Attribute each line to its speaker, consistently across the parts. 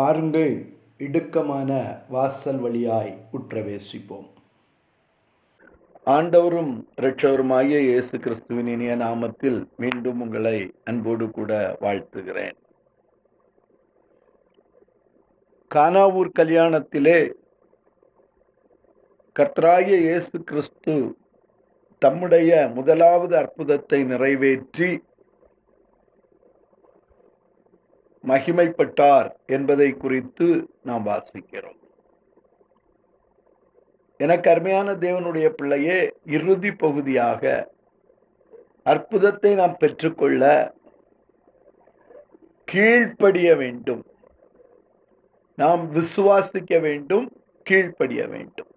Speaker 1: பாருங்கள் இடுக்கமான வாசல் வழியாய் உற்றவேசிப்போம். ஆண்டவரும் இரட்சவருமாகிய இயேசு கிறிஸ்துவின் இனிய நாமத்தில் மீண்டும் உங்களை அன்போடு கூட வாழ்த்துகிறேன். கானாவூர் கல்யாணத்திலே கர்த்தராகிய இயேசு கிறிஸ்து தம்முடைய முதலாவது அற்புதத்தை நிறைவேற்றி மகிமைப்பட்டார் என்பதை குறித்து நாம் வாசிக்கிறோம். எனக்கு அருமையான தேவனுடைய பிள்ளையே இறுதி பகுதியாக அற்புதத்தை நாம் பெற்றுக்கொள்ள கீழ்ப்படிய வேண்டும். நாம் விசுவாசிக்க வேண்டும் கீழ்ப்படிய வேண்டும்.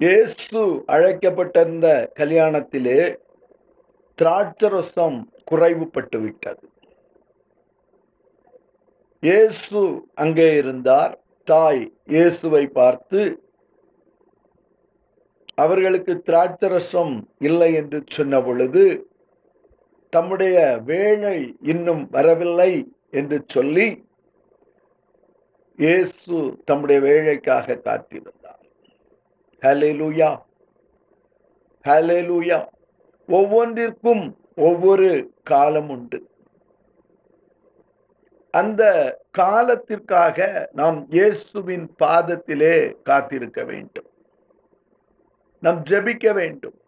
Speaker 1: இயேசு அழைக்கப்பட்டிருந்த கல்யாணத்திலே திராட்சரசம் குறைவுபட்டு விட்டது. இயேசு அங்கே இருந்தார். தாய் இயேசுவை பார்த்து அவர்களுக்கு திராட்சரசம் இல்லை என்று சொன்ன பொழுது தம்முடைய வேலை இன்னும் வரவில்லை என்று சொல்லி இயேசு தம்முடைய வேலைக்காக காத்திருந்தார். ஹலேலூயா ஹலேலூயா ஒவ்வொன்றிற்கும் ஒவ்வொரு காலம் உண்டு. அந்த காலத்திற்காக நாம் இயேசுவின் பாதத்திலே காத்திருக்க வேண்டும். நாம் ஜெபிக்க வேண்டும்.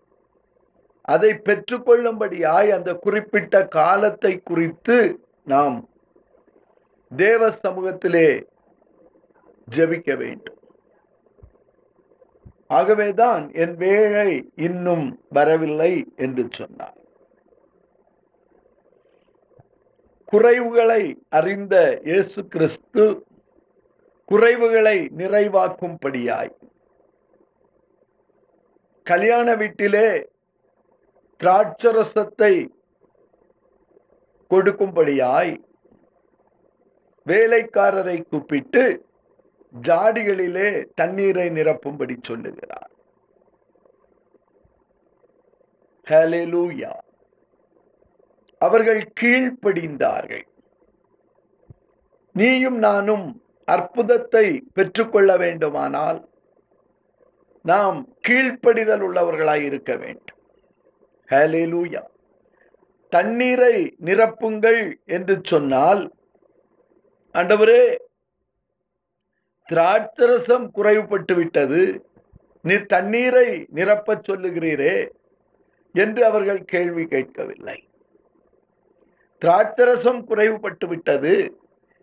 Speaker 1: அதை பெற்றுக்கொள்ளும்படியாய் அந்த குறிப்பிட்ட காலத்தை குறித்து நாம் தேவ சமூகத்திலே ஜெபிக்க வேண்டும். ஆகவேதான் என் வேலை இன்னும் வரவில்லை என்று சொன்னார். குறைவுகளை அறிந்த இயேசு கிறிஸ்து குறைவுகளை நிறைவாக்கும்படியாய். கல்யாண வீட்டிலே திராட்சரசத்தை கொடுக்கும்படியாய் வேலைக்காரரை கூப்பிட்டு ஜாடிகளிலே தண்ணீரை நிரப்பும்படி சொல்லுகிறார். ஹலெலூயா அவர்கள் கீழ்ப்படிந்தார்கள். நீயும் நானும் அற்புதத்தை பெற்றுக்கொள்ள வேண்டுமானால் நாம் கீழ்ப்படிதல் உள்ளவர்களாய் இருக்க வேண்டும். ஹalleluya. தண்ணீரை நிரப்புங்கள் என்று சொன்னால் ஆண்டவரே திராட்சரசம் குறைவுபட்டு விட்டது நீர் தண்ணீரை நிரப்பச் சொல்லுகிறீரே என்று அவர்கள் கேள்வி கேட்கவில்லை. திராட்சரசம் குறைவுபட்டு விட்டது.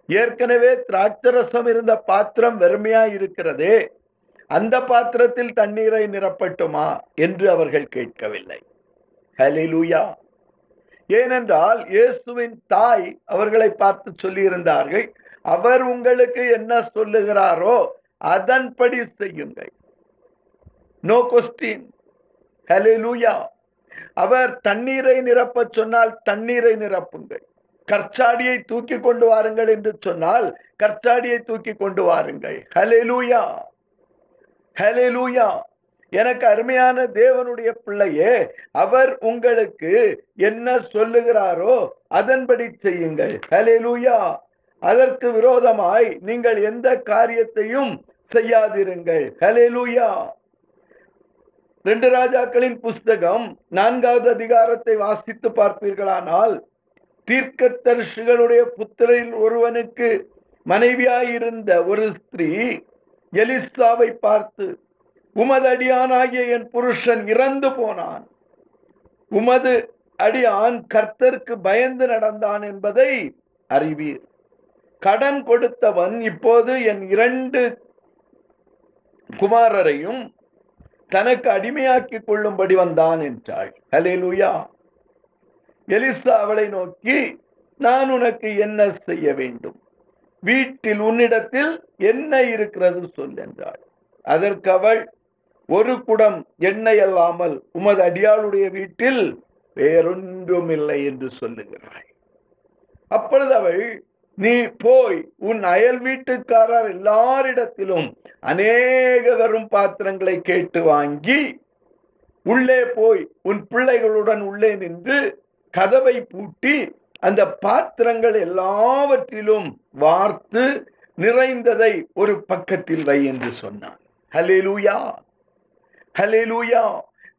Speaker 1: ஏற்கனவே திராட்சரசம் இருந்த பாத்திரம் வெறுமையா இருக்கிறதே. அந்த பாத்திரத்தில் தண்ணீரை நிரப்பட்டுமா என்று அவர்கள் கேட்கவில்லை. ஹலிலூயா ஏனென்றால் இயேசுவின் தாய் அவர்களை பார்த்து சொல்லியிருந்தார்கள் அவர் உங்களுக்கு என்ன சொல்லுகிறாரோ அதன்படி செய்யுங்கள். நோ கொஸ்டின் ஹலிலூயா அவர் தண்ணீரை நிரப்ப சொன்னால் தண்ணீரை நிரப்புங்கள். கற்சாடியை தூக்கி கொண்டு வாருங்கள் என்று சொன்னால் கற்சாடியை தூக்கி கொண்டு வாருங்கள். ஹலெலூயா ஹலெலூயா எனக்கு அருமையான தேவனுடைய பிள்ளையே அவர் உங்களுக்கு என்ன சொல்லுகிறாரோ அதன்படி செய்யுங்கள். ஹலெலூயா அதற்கு விரோதமாய் நீங்கள் எந்த காரியத்தையும் செய்யாதிருங்கள். ஹலெலூயா ரெண்டு ராஜாக்களின் புஸ்தகம் நான்காவது அதிகாரத்தை வாசித்து பார்ப்பீர்களானால் தீர்க்க தரிசிகளுடைய புத்திரில் ஒருவனுக்கு மனைவியாயிருந்த ஒரு ஸ்திரீ எலிசாவை பார்த்து உமது அடியானாகிய என் புருஷன் இறந்து போனான். உமது அடியான் கர்த்தருக்கு பயந்து நடந்தான் என்பதை அறிவீர். கடன் கொடுத்தவன் இப்போது என் இரண்டு குமாரரையும் தனக்கு அடிமையாக்கி கொள்ளும்படி வந்தான் என்றாள். ஹலேலுயா எலிசா அவளை நோக்கி நான் உனக்கு என்ன செய்ய வேண்டும்? வீட்டில் உன்னிடத்தில் என்ன இருக்கிறது சொல் என்றாள். அதற்கு அவள் ஒரு குடம் எண்ணெய் அல்லாமல் உமது அடியாளுடைய வீட்டில் வேறொன்றும் இல்லை என்று சொல்லுகிறாள் அப்பொழுது அவள் நீ போய் உன் அயல் வீட்டுக்காரர் எல்லாரிடத்திலும் அநேக வரும் பாத்திரங்களை கேட்டு வாங்கி உள்ளே போய் உன் பிள்ளைகளுடன் உள்ளே நின்று கதவை பூட்டி அந்த பாத்திரங்கள் எல்லாவற்றிலும் வார்த்து நிறைந்ததை ஒரு பக்கத்தில் வை என்று சொன்னான். ஹலேலூயா ஹலேலூயா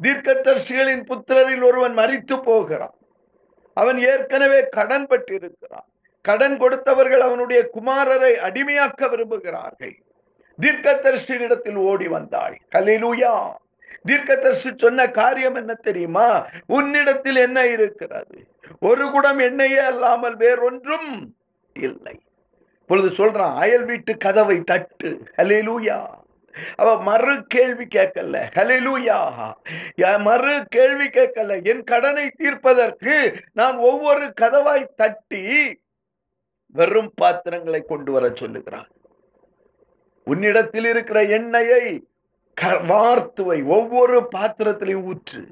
Speaker 1: தீர்க்கதர்சிகளின் புத்திரரில் ஒருவன் மறித்து போகிறான். அவன் ஏற்கனவே கடன் பட்டிருக்கிறான் கடன் கொடுத்தவர்கள் அவனுடைய குமாரரை அடிமையாக்க விரும்புகிறார்கள். தீர்க்கதர்சியிடத்தில் ஓடி வந்தாள். ஹலேலூயா தீர்க்கதரிசி சொன்ன காரியம் என்ன தெரியுமா? உன்னிடத்தில் என்ன இருக்கிறது? ஒரு குடம் எண்ணெயே அல்லாமல் வேறொன்றும் இல்லை. பொழுது சொல்றான் அயல் வீட்டு கதவை தட்டு. ஹலேலூயா அவ மறு கேள்வி கேட்கல. ஹலிலூயா மறு கேள்வி கேட்கல. என் கடனை தீர்ப்பதற்கு நான் ஒவ்வொரு கதவாய் தட்டி வெறும் பாத்திரங்களை கொண்டு வர சொல்லுகிறான் உன்னிடத்தில் இருக்கிற எண்ணெயை வார்த்துவை ஒவ்வொரு பாத்திரத்திலையும் ஊற்று.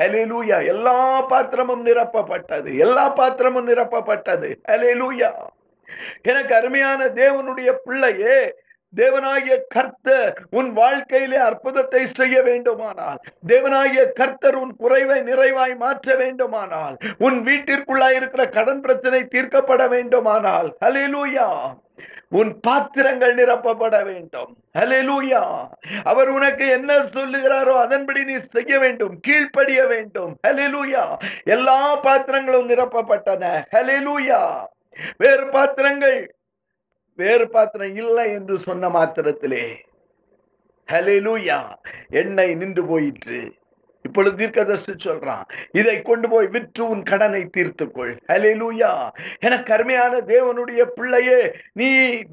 Speaker 1: ஹலெலூயா எல்லா பாத்திரமும் நிரப்பப்பட்டது. எல்லா பாத்திரமும் நிரப்பப்பட்டது. ஹலெலூயா எனக்கு அருமையான தேவனுடைய பிள்ளையே தேவனாகிய கர்த்தர் உன் வாழ்க்கையிலே அற்புதத்தை செய்ய வேண்டுமானால் தேவனாகிய கர்த்தர் உன் குறைவை நிறைவாய் மாற்ற வேண்டுமானால் உன் வீட்டிற்குள்ளாய் இருக்கிற கடன் பிரச்சனை தீர்க்கப்பட வேண்டுமானால் ஹலேலூயா உன் பாத்திரங்கள் நிரப்பப்பட வேண்டும். ஹலெலூயா அவர் உனக்கு என்ன சொல்லுகிறாரோ அதன்படி நீ செய்ய வேண்டும் கீழ்ப்படிய வேண்டும். ஹலெலூயா எல்லா பாத்திரங்களும் நிரப்பப்பட்டன. ஹலெலூயா வேறு பாத்திரங்கள் வேறு பாத்திரம் இல்லை என்று சொன்ன மாத்திரத்திலே. ஹலெலூயா எண்ணெய் நின்று போயிற்று. இப்பொழுது தீர்க்கதர்சி சொல்றான் இதை கொண்டு போய் விற்று உன் கடனை தீர்த்துக்கொள். ஹலெலூயா எனக்கு அருமையான தேவனுடைய பிள்ளையே நீ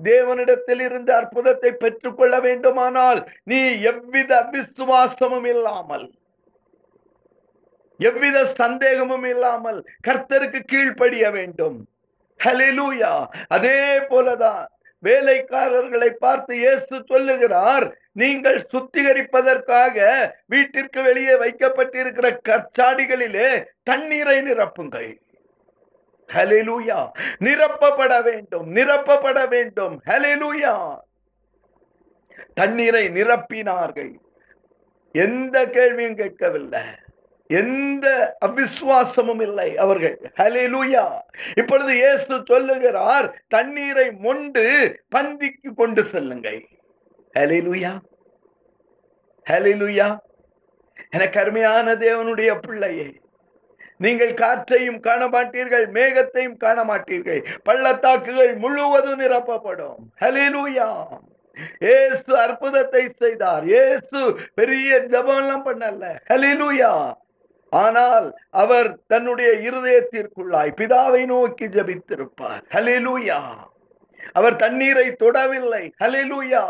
Speaker 1: தேவனிடத்தில் இருந்து அற்புதத்தை பெற்றுக்கொள்ள வேண்டுமானால் நீ எவ்வித விசுவாசமும் இல்லாமல் எவ்வித சந்தேகமும் இல்லாமல் கர்த்தருக்கு கீழ்ப்படிய வேண்டும். ஹலெலூயா அதே போலதான் வேலைக்காரர்களை பார்த்து இயேசு சொல்லுகிறார் நீங்கள் சுத்திகரிப்பதற்காக வீட்டிற்கு வெளியே வைக்கப்பட்டிருக்கிற கற்சாடிகளிலே தண்ணீரை நிரப்புங்கள். ஹலிலூயா நிரப்பப்பட வேண்டும் நிரப்பப்பட வேண்டும். ஹலிலூயா தண்ணீரை நிரப்பினார்கள். எந்த கேள்வியும் கேட்கவில்லை. எந்த அவிசுவாசமும் இல்லை அவர்கள். ஹலிலூயா இப்பொழுது இயேசு சொல்லுகிறார் தண்ணீரை மொண்டு பந்திக்கு கொண்டு செல்லுங்கள். ஹலேலூயா ஹலேலூயா எனக்கு அருமையான தேவனுடைய பிள்ளையே நீங்கள் காற்றையும் காண மாட்டீர்கள் மேகத்தையும் காண மாட்டீர்கள் பள்ளத்தாக்குகள் முழுவதும் நிரப்பப்படும். ஹலிலூயா ஏசு அற்புதத்தை செய்தார். ஏசு பெரிய ஜபம் எல்லாம் பண்ணல. ஹலிலூயா ஆனால் அவர் தன்னுடைய இருதயத்திற்குள்ளாய் பிதாவை நோக்கி ஜபித்திருப்பார். ஹலிலூயா அவர் தண்ணீரை தொடவில்லை. ஹலிலூயா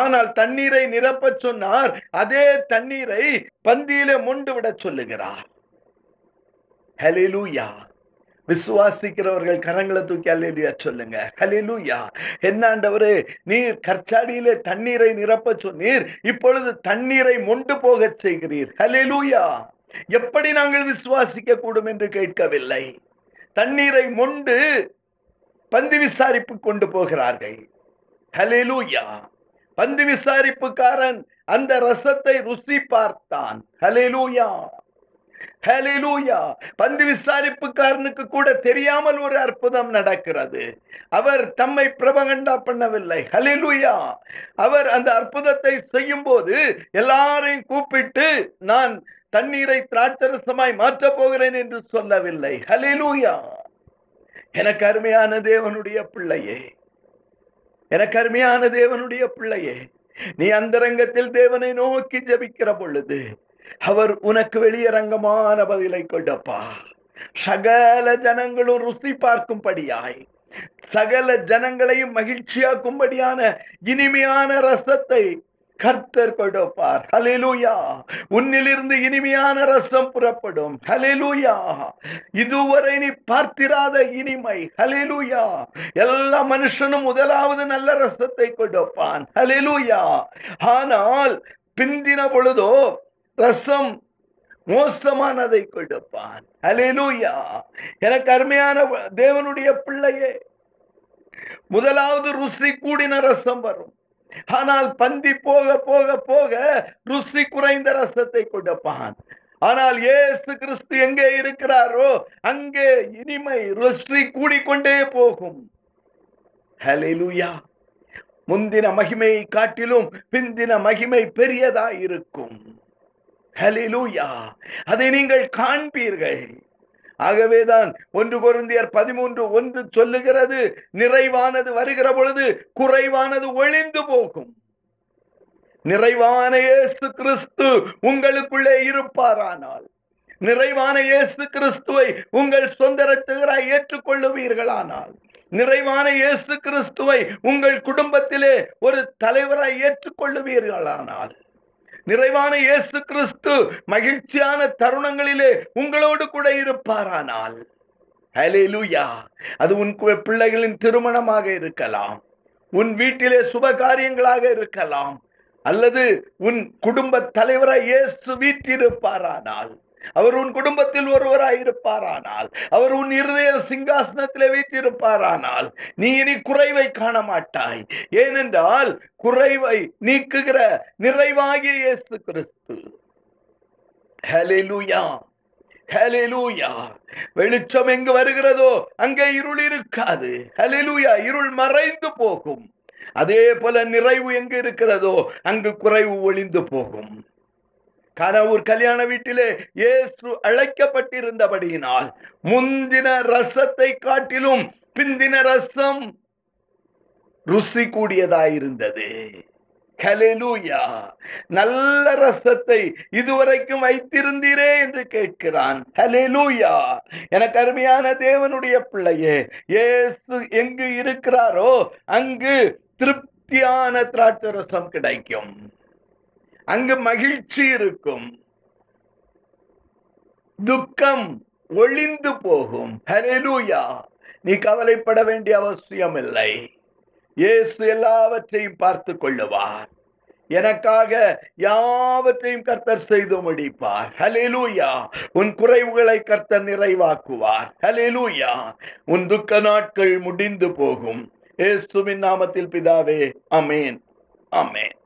Speaker 1: ஆனால் தண்ணீரை நிரப்ப சொன்னார். அதே தண்ணீரை பந்தியிலே மொண்டு விட சொல்லுகிறார். ஹலிலூயா விசுவாசிக்கிறவர்கள் கரங்களை தூக்கி அலேலியா சொல்லுங்க. ஹலிலூயா என்னாண்டவரு நீர் கற்சாடியிலே தண்ணீரை நிரப்ப சொன்னீர். இப்பொழுது தண்ணீரை மொண்டு போக செய்கிறீர். ஹலிலூயா எப்படி நாங்கள் விசுவாசிக்க கூடும் என்று கேட்கவில்லை. தண்ணீரை மொண்டு பந்து விசாரிப்பு கொண்டு போகிறார்கள். ஹலிலூயா பந்து விசாரிப்புக்காரன் அந்த ரசத்தை ருசி பார்த்தான். ஹலிலூயா ஹலிலூயா பந்து விசாரிப்புக்காரனுக்கு கூட தெரியாமல் ஒரு அற்புதம் நடக்கிறது. அவர் தம்மை பிரபகண்டா பண்ணவில்லை. ஹலிலூயா அவர் அந்த அற்புதத்தை செய்யும் போது எல்லாரையும் கூப்பிட்டு நான் தண்ணீரை திராட்சரசமாய் மாற்றப் போகிறேன் என்று சொல்லவில்லை. ஹலிலூயா எனக்கு அருமையான தேவனுடைய பிள்ளையே. எனக்கு அருமையான தேவனுடைய பிள்ளையே. நீ அந்தரங்கத்தில் தேவனை நோக்கி ஜபிக்கிற பொழுது அவர் உனக்கு வெளியரங்கமான பதிலை கொடுப்பா. சகல ஜனங்களும் ருசி பார்க்கும்படியாய் சகல ஜனங்களையும் மகிழ்ச்சியாக்கும்படியான இனிமையான ரசத்தை கர்த்தர் கொடுப்பார். ஹலிலூயா உன்னிலிருந்து இனிமையான ரசம் புறப்படும். ஹலிலூயா இதுவரை நீ பார்த்திராத இனிமை. ஹலிலூயா எல்லா மனுஷனும் முதலாவது நல்ல ரசத்தை கொடுப்பான். ஹலிலூயா ஆனால் பிந்தின பொழுதோ ரசம் மோசமானதை கொடுப்பான். அலேலூயா எனக்கு அருமையான தேவனுடைய பிள்ளையே முதலாவது ருசி கூடின ரசம் வரும். ஆனால் பந்தி போக போக போக ருசி குறைந்த ரசத்தை கொடுப்பான். ஆனால் ஏசு கிறிஸ்து எங்கே இருக்கிறாரோ அங்கே இனிமை ருசி கூடிக்கொண்டே போகும். ஹalleluya. முந்தின மகிமையை காட்டிலும் பிந்தின மகிமை பெரியதா இருக்கும் அதை நீங்கள் காண்பீர்கள். ஆகவேதான் ஒன்று குருந்தியர் பதிமூன்று ஒன்று சொல்லுகிறது நிறைவானது வருகிற பொழுது குறைவானது ஒளிந்து போகும். நிறைவான இயேசு கிறிஸ்து உங்களுக்குள்ளே இருப்பாரானால் நிறைவான இயேசு கிறிஸ்துவை உங்கள் சொந்த ரட்சகராய் ஏற்றுக்கொள்ளுவீர்களானால் நிறைவான இயேசு கிறிஸ்துவை உங்கள் குடும்பத்திலே ஒரு தலைவராய் ஏற்றுக்கொள்ளுவீர்களானால் நிறைவான இயேசு கிறிஸ்து மகிழ்ச்சியான தருணங்களிலே உங்களோடு கூட இருப்பாரானால். ஹalleluya அது உன் பிள்ளைகளின் திருமணமாக இருக்கலாம். உன் வீட்டிலே சுப காரியங்களாக இருக்கலாம். அல்லது உன் குடும்ப தலைவராக இயேசு வீட்டிருப்பாரானால் அவர் உன் குடும்பத்தில் ஒருவராய் இருப்பாரானால் அவர் உன் இருதய சிங்காசனத்திலே வைத்திருப்பாரானால் நீ இனி குறைவை காண மாட்டாய் ஏனென்றால் குறைவை நீக்குகிற நிறைவாகிய இயேசு கிறிஸ்து வெளிச்சம் எங்கு வருகிறதோ அங்கே இருள் இருக்காது. ஹalleluya இருள் மறைந்து போகும். அதே போல நிறைவு எங்கு இருக்கிறதோ அங்கு குறைவு ஒளிந்து போகும். கனவூர் கல்யாண வீட்டிலே இயேசு அழைக்கப்பட்டிருந்தபடியினால் முந்தின ரசத்தை காட்டிலும் பிந்தின ரசம் ருசி கூடியதாயிருந்தது. கலெலூயா நல்ல ரசத்தை இதுவரைக்கும் வைத்திருந்தீரே என்று கேட்கிறான். ஹலெலூயா எனக்கு அருமையான தேவனுடைய பிள்ளையே இயேசு எங்கு இருக்கிறாரோ அங்கு திருப்தியான திராட்ச ரசம் கிடைக்கும். அங்கு மகிழ்ச்சி இருக்கும். துக்கம் ஒளிந்து போகும். ஹalleluya நீ கவலைப்பட வேண்டிய அவசியம் இல்லை இயேசு எல்லாவற்றையும் பார்த்து கொள்ளுவார். எனக்காக யாவற்றையும் கர்த்தர் செய்து முடிப்பார். ஹalleluya உன் குறைவுகளை கர்த்தர் நிறைவாக்குவார். ஹalleluya உன் துக்க நாட்கள் முடிந்து போகும். இயேசுவின் நாமத்தில் பிதாவே அமேன் அமேன்